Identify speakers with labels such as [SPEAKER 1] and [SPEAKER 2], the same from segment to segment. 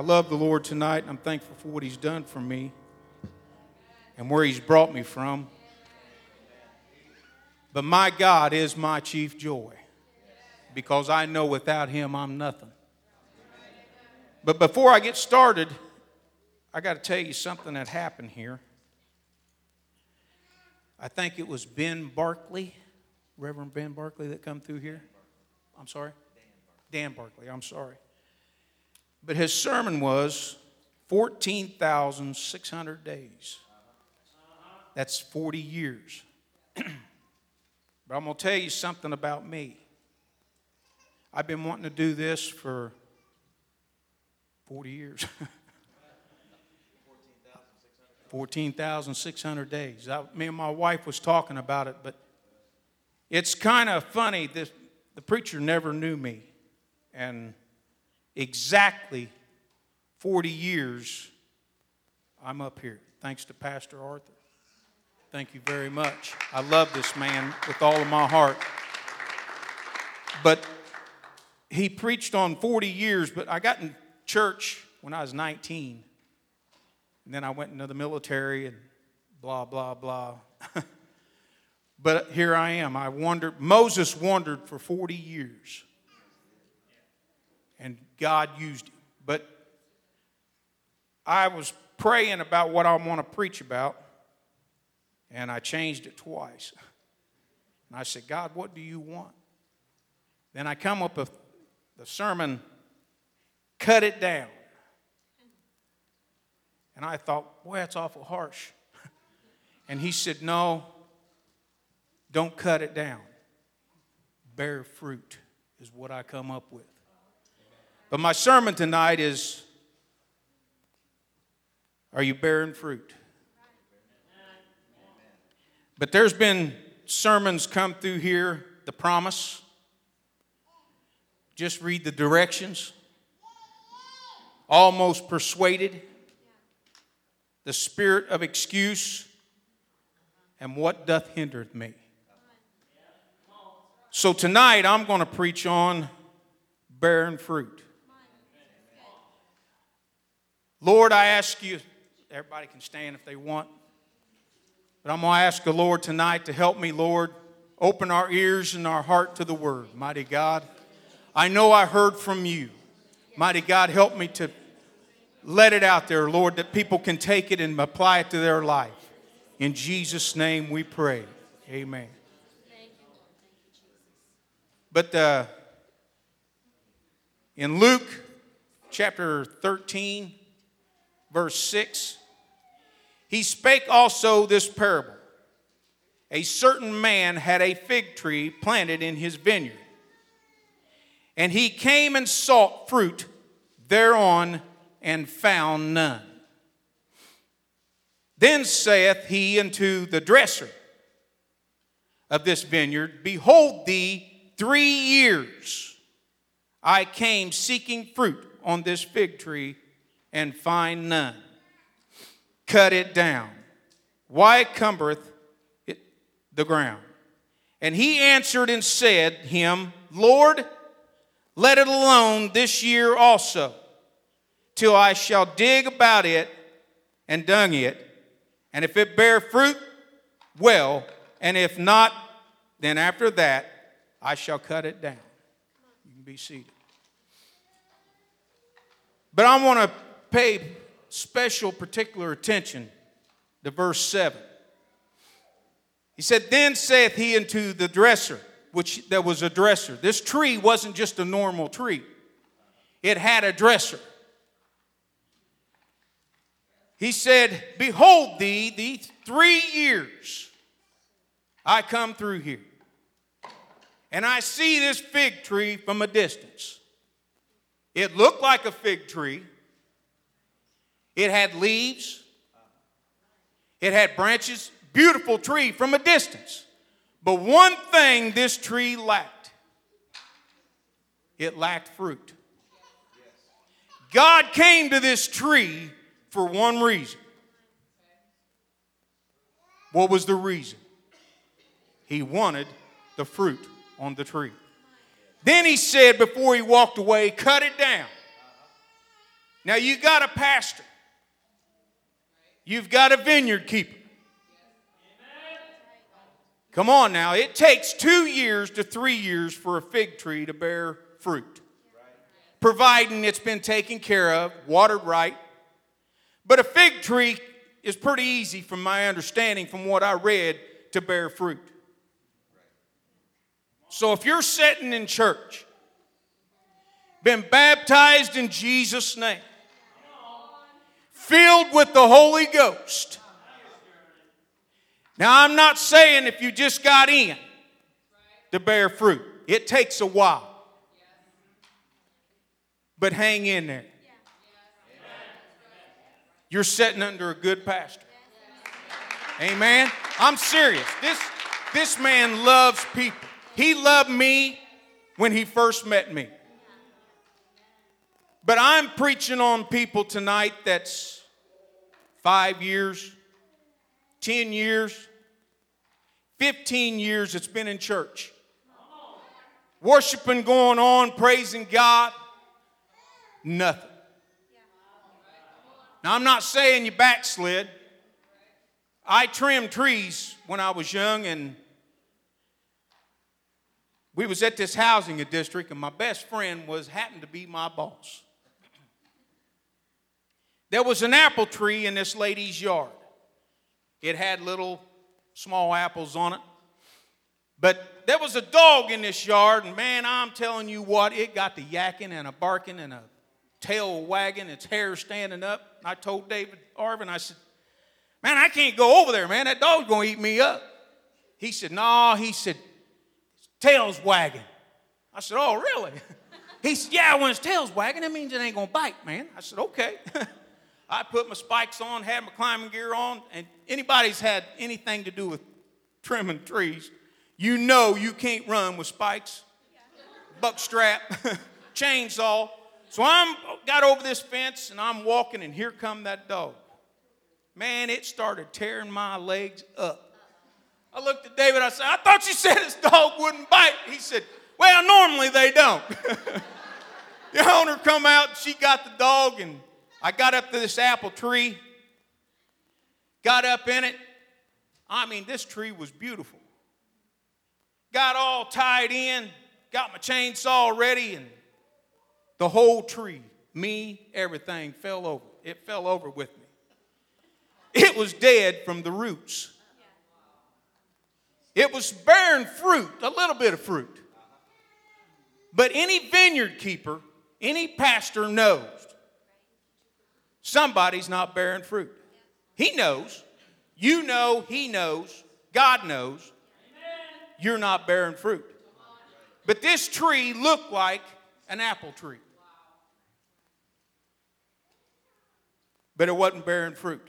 [SPEAKER 1] I love the Lord tonight. I'm thankful for what He's done for me and where He's brought me from. But my God is my chief joy because I know without Him I'm nothing. But before I get started, I got to tell you something that happened here. I think it was Ben Barkley, Reverend Ben Barkley, that come through here. I'm sorry? Dan Barkley, I'm sorry. But his sermon was 14,600 days. That's 40 years. but I'm going to tell you something about me. I've been wanting to do this for 40 years. 14,600 days. I, me and my wife was talking about it, but it's kind of funny. This, the preacher never knew me. And exactly 40 years, I'm up here. Thanks to Pastor Arthur. Thank you very much. I love this man with all of my heart. But he preached on 40 years, but I got in church when I was 19. And then I went into the military and blah, blah, blah. but here I am. I wandered, Moses wandered for 40 years. And God used him. But I was praying about what I want to preach about, and I changed it twice. And I said, God, what do you want? Then I come up with the sermon, Cut It Down. And I thought, boy, that's awful harsh. and he said, No, don't cut it down. Bear fruit is what I come up with. But my sermon tonight is Are you bearing fruit? But there's been sermons come through here, the promise. Just read the directions. Almost persuaded the spirit of excuse, and what doth hinder me. So tonight I'm going to preach on bearing fruit. Lord, I ask you, everybody can stand if they want, but I'm going to ask the Lord tonight to help me, Lord, open our ears and our heart to the word. Mighty God, I know I heard from you. Mighty God, help me to let it out there, Lord, that people can take it and apply it to their life. In Jesus' name we pray. Amen. But uh, in Luke chapter 13, verse 6, he spake also this parable. A certain man had a fig tree planted in his vineyard, and he came and sought fruit thereon and found none. Then saith he unto the dresser of this vineyard, Behold thee, three years I came seeking fruit on this fig tree and find none. Cut it down. Why cumbereth it the ground? And he answered and said him, Lord, let it alone this year also till I shall dig about it and dung it. And if it bear fruit, well, and if not, then after that I shall cut it down. You can be seated. But I want to pay special, particular attention to verse 7. He said, Then saith he unto the dresser, which there was a dresser. This tree wasn't just a normal tree, it had a dresser. He said, Behold thee, these three years I come through here, and I see this fig tree from a distance. It looked like a fig tree, it had leaves, it had branches, beautiful tree from a distance. But one thing this tree lacked it lacked fruit. God came to this tree for one reason. What was the reason? He wanted the fruit on the tree. Then he said, before he walked away, cut it down. Now you got a pastor. You've got a vineyard keeper. Come on now, it takes two years to three years for a fig tree to bear fruit, providing it's been taken care of, watered right. But a fig tree is pretty easy, from my understanding, from what I read, to bear fruit. So if you're sitting in church, been baptized in Jesus' name, filled with the Holy Ghost, now, I'm not saying if you just got in to bear fruit, it takes a while. But hang in there. You're sitting under a good pastor. Amen. I'm serious. This, this man loves people. He loved me when he first met me. But I'm preaching on people tonight that's five years, 10 years, 15 years it's been in church. Worshiping going on, praising God, nothing. Now, I'm not saying you backslid. I trimmed trees when I was young, and we was at this housing district, and my best friend was happened to be my boss. There was an apple tree in this lady's yard. It had little small apples on it. But there was a dog in this yard, and man, I'm telling you what, it got the yakking and a barking and a tail wagging, its hair standing up. I told David Arvin, I said, Man, I can't go over there, man. That dog's gonna eat me up. He said, No, he said, tail's wagging. I said, Oh, really? He said, Yeah, when its tail's wagging, that means it ain't gonna bite, man. I said, Okay. I put my spikes on, had my climbing gear on, and anybody's had anything to do with trimming trees, you know you can't run with spikes, buck strap, chainsaw. So I'm got over this fence and I'm walking, and here come that dog. Man, it started tearing my legs up. I looked at David, I said, I thought you said this dog wouldn't bite. He said, Well, normally they don't. the owner come out, she got the dog, and I got up to this apple tree, got up in it. I mean, this tree was beautiful. Got all tied in, got my chainsaw ready, and the whole tree, me, everything fell over. It fell over with me. It was dead from the roots. It was bearing fruit, a little bit of fruit. But any vineyard keeper, any pastor knows somebody's not bearing fruit. He knows. You know, He knows. God knows. You're not bearing fruit. But this tree looked like an apple tree. But it wasn't bearing fruit.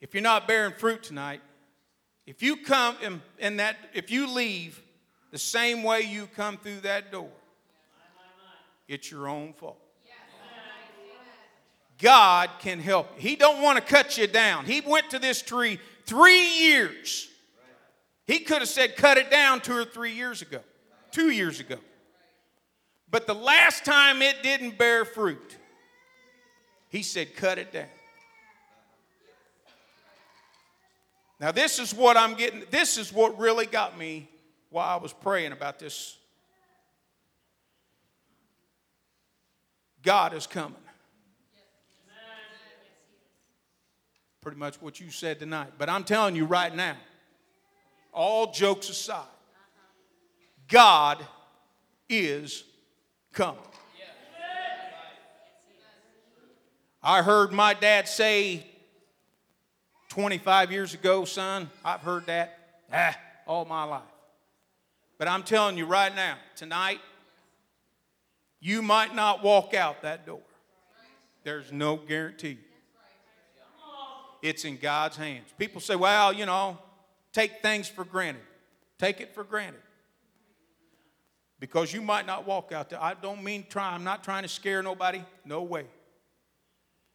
[SPEAKER 1] If you're not bearing fruit tonight, if you come in, in that, if you leave the same way you come through that door, it's your own fault. God can help. He don't want to cut you down. He went to this tree 3 years. He could have said cut it down 2 or 3 years ago. 2 years ago. But the last time it didn't bear fruit, he said cut it down. Now this is what I'm getting this is what really got me while I was praying about this God is coming. Pretty much what you said tonight. But I'm telling you right now, all jokes aside, God is coming. I heard my dad say 25 years ago, son, I've heard that ah, all my life. But I'm telling you right now, tonight, you might not walk out that door. There's no guarantee. It's in God's hands. People say, well, you know, take things for granted. Take it for granted. Because you might not walk out there. I don't mean try, I'm not trying to scare nobody. No way.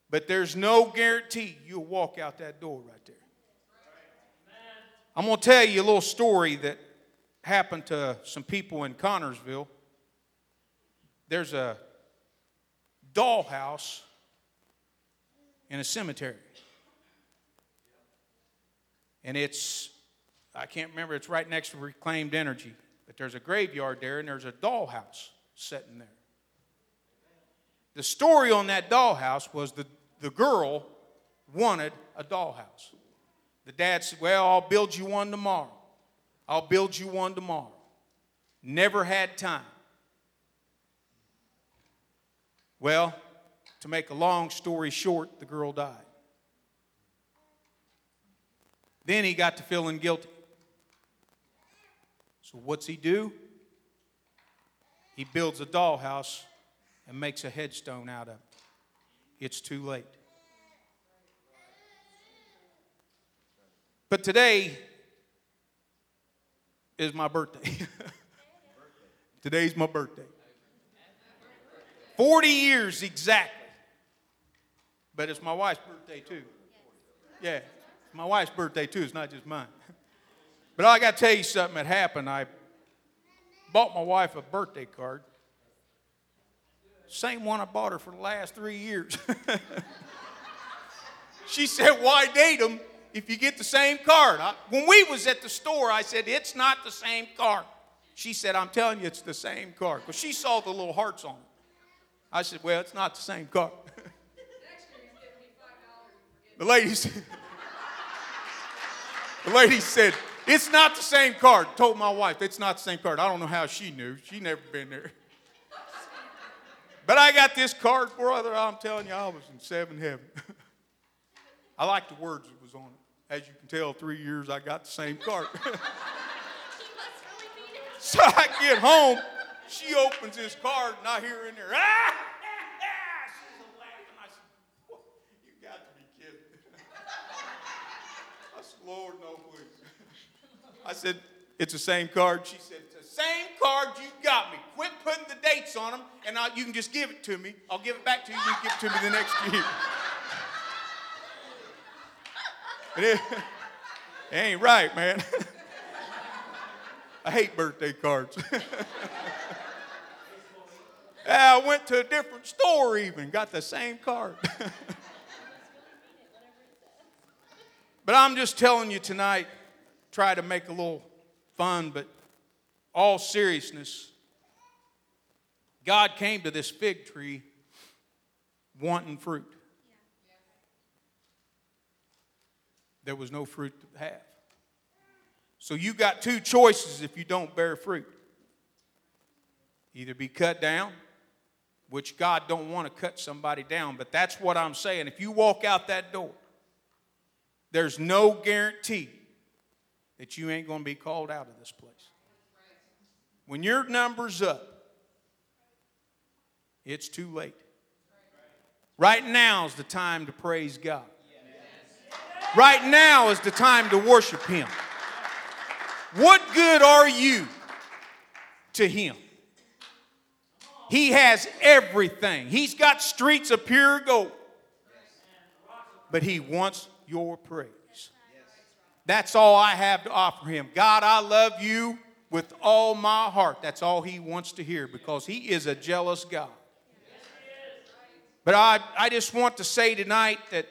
[SPEAKER 1] But there's no guarantee you'll walk out that door right there. I'm going to tell you a little story that happened to some people in Connersville. There's a dollhouse in a cemetery. And it's, I can't remember, it's right next to reclaimed energy. But there's a graveyard there and there's a dollhouse sitting there. The story on that dollhouse was the, the girl wanted a dollhouse. The dad said, Well, I'll build you one tomorrow. I'll build you one tomorrow. Never had time. Well, to make a long story short, the girl died. Then he got to feeling guilty. So, what's he do? He builds a dollhouse and makes a headstone out of it. It's too late. But today is my birthday. Today's my birthday. 40 years exactly. But it's my wife's birthday too. Yeah, it's my wife's birthday too. It's not just mine. But I got to tell you something that happened. I bought my wife a birthday card. Same one I bought her for the last three years. she said, Why date them if you get the same card? I, when we was at the store, I said, It's not the same card. She said, I'm telling you, it's the same card. Because she saw the little hearts on it. I said, Well, it's not the same card. the lady said, The lady said, It's not the same card. Told my wife, It's not the same card. I don't know how she knew. She never been there. But I got this card, brother. I'm telling you, I was in seven heaven. I like the words that was on it. As you can tell, three years I got the same card. so I get home, she opens this card, and I hear in there, ah! She's laughing. I said, You got to be kidding. I said, Lord, no, please. I said, It's the same card. She said, It's the same card you got me. Quit putting the dates on them, and I, you can just give it to me. I'll give it back to you. You can give it to me the next year. It, it ain't right, man. I hate birthday cards. I went to a different store, even got the same card. but I'm just telling you tonight, try to make a little fun, but all seriousness, God came to this fig tree wanting fruit. There was no fruit to have. So you got two choices if you don't bear fruit. Either be cut down, which God don't want to cut somebody down, but that's what I'm saying. If you walk out that door, there's no guarantee that you ain't going to be called out of this place. When your number's up, it's too late. Right now is the time to praise God. Right now is the time to worship Him. What good are you to Him? He has everything. He's got streets of pure gold. But He wants your praise. That's all I have to offer Him. God, I love you with all my heart. That's all He wants to hear because He is a jealous God. But I, I just want to say tonight that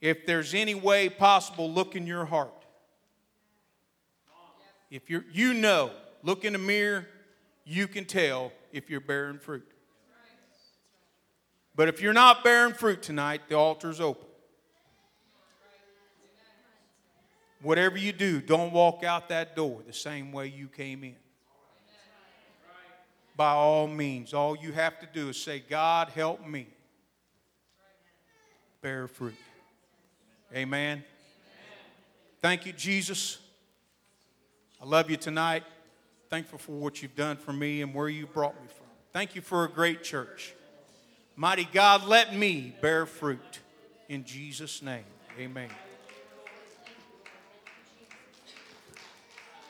[SPEAKER 1] if there's any way possible, look in your heart. If you're, you know, look in the mirror, you can tell if you're bearing fruit. But if you're not bearing fruit tonight, the altar's open. Whatever you do, don't walk out that door the same way you came in. By all means, all you have to do is say, God, help me bear fruit. Amen. Thank you, Jesus. I love you tonight. Thankful for what you've done for me and where you brought me from. Thank you for a great church. Mighty God, let me bear fruit. In Jesus' name, amen.